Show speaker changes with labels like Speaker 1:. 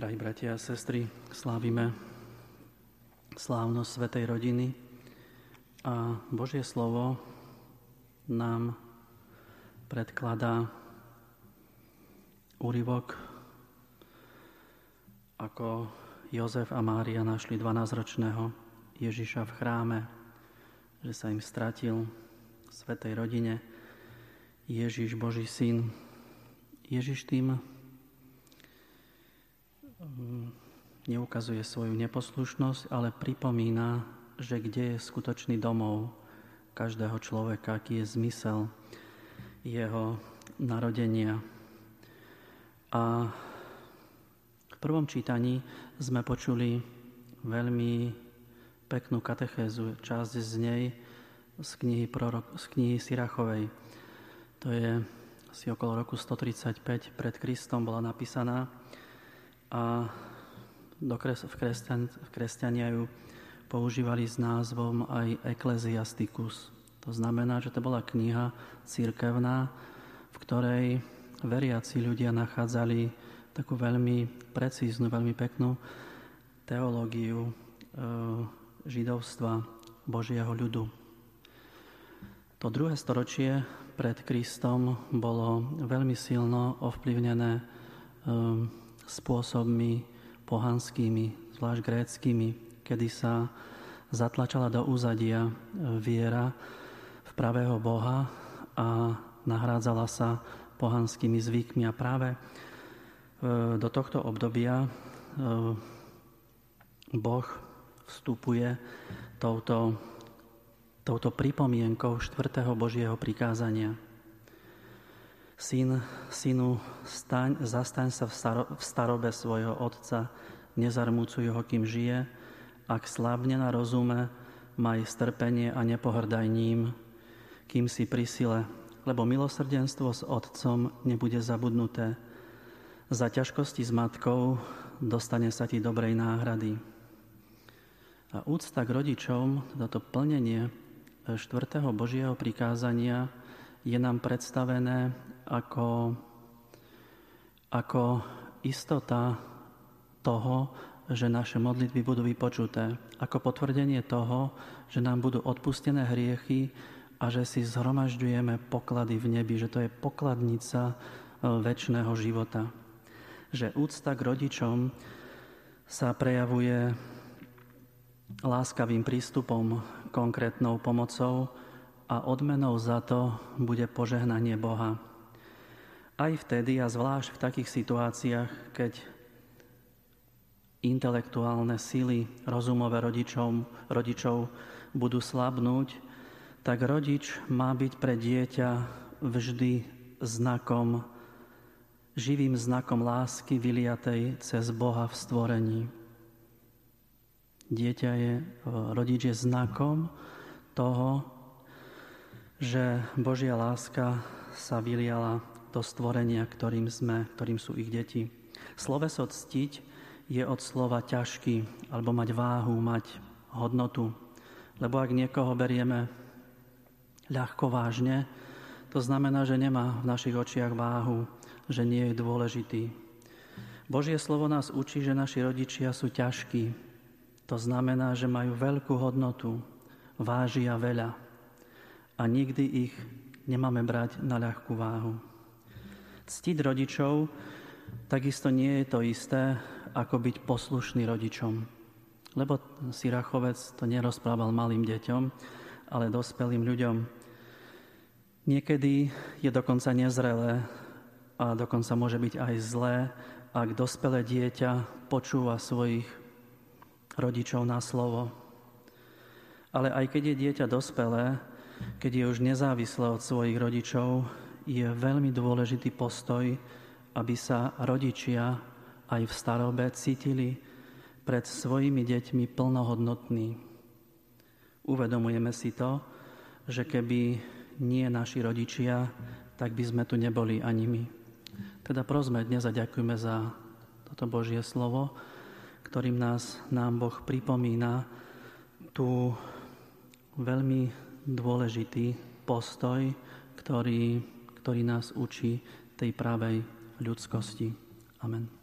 Speaker 1: Drahí bratia a sestry, slávime slávnosť Svetej rodiny a Božie slovo nám predkladá úryvok, ako Jozef a Mária našli 12-ročného Ježiša v chráme, že sa im stratil v Svetej rodine Ježiš, Boží syn. Ježiš tým neukazuje svoju neposlušnosť, ale pripomína, že kde je skutočný domov každého človeka, aký je zmysel jeho narodenia. A v prvom čítaní sme počuli veľmi peknú katechézu, časť z nej z knihy, prorok, z knihy Sirachovej. To je asi okolo roku 135 pred Kristom bola napísaná a do kres, v, kresťan, v kresťania ju používali s názvom aj Ecclesiasticus. To znamená, že to bola kniha církevná, v ktorej veriaci ľudia nachádzali takú veľmi precíznu, veľmi peknú teológiu e, židovstva Božieho ľudu. To druhé storočie pred Kristom bolo veľmi silno ovplyvnené um, spôsobmi pohanskými, zvlášť gréckými, kedy sa zatlačala do úzadia e, viera v pravého Boha a nahrádzala sa pohanskými zvykmi. A práve e, do tohto obdobia e, Boh vstupuje touto touto pripomienkou štvrtého Božieho prikázania. Syn, synu, staň, zastaň sa v, staro, v starobe svojho otca, nezarmúcuj ho, kým žije, ak slabne na rozume, maj strpenie a nepohrdaj ním, kým si pri sile, lebo milosrdenstvo s otcom nebude zabudnuté. Za ťažkosti s matkou dostane sa ti dobrej náhrady. A úcta k rodičom, toto plnenie štvrtého Božieho prikázania je nám predstavené ako, ako istota toho, že naše modlitby budú vypočuté, ako potvrdenie toho, že nám budú odpustené hriechy a že si zhromažďujeme poklady v nebi, že to je pokladnica e, väčšného života. Že úcta k rodičom sa prejavuje láskavým prístupom, konkrétnou pomocou a odmenou za to bude požehnanie Boha. Aj vtedy a zvlášť v takých situáciách, keď intelektuálne sily rozumové rodičom, rodičov budú slabnúť, tak rodič má byť pre dieťa vždy znakom, živým znakom lásky vyliatej cez Boha v stvorení. Dieťa je, e, rodič je znakom toho, že Božia láska sa vyliala do stvorenia, ktorým sme, ktorým sú ich deti. Sloveso ctiť je od slova ťažký, alebo mať váhu, mať hodnotu. Lebo ak niekoho berieme ľahko vážne, to znamená, že nemá v našich očiach váhu, že nie je dôležitý. Božie slovo nás učí, že naši rodičia sú ťažkí, to znamená, že majú veľkú hodnotu, vážia veľa a nikdy ich nemáme brať na ľahkú váhu. Ctiť rodičov takisto nie je to isté, ako byť poslušný rodičom. Lebo Sirachovec to nerozprával malým deťom, ale dospelým ľuďom. Niekedy je dokonca nezrelé a dokonca môže byť aj zlé, ak dospelé dieťa počúva svojich rodičov na slovo. Ale aj keď je dieťa dospelé, keď je už nezávislé od svojich rodičov, je veľmi dôležitý postoj, aby sa rodičia aj v starobe cítili pred svojimi deťmi plnohodnotní. Uvedomujeme si to, že keby nie naši rodičia, tak by sme tu neboli ani my. Teda prosme dnes a ďakujeme za toto Božie slovo ktorým nás nám Boh pripomína tu veľmi dôležitý postoj, ktorý, ktorý nás učí tej pravej ľudskosti. Amen.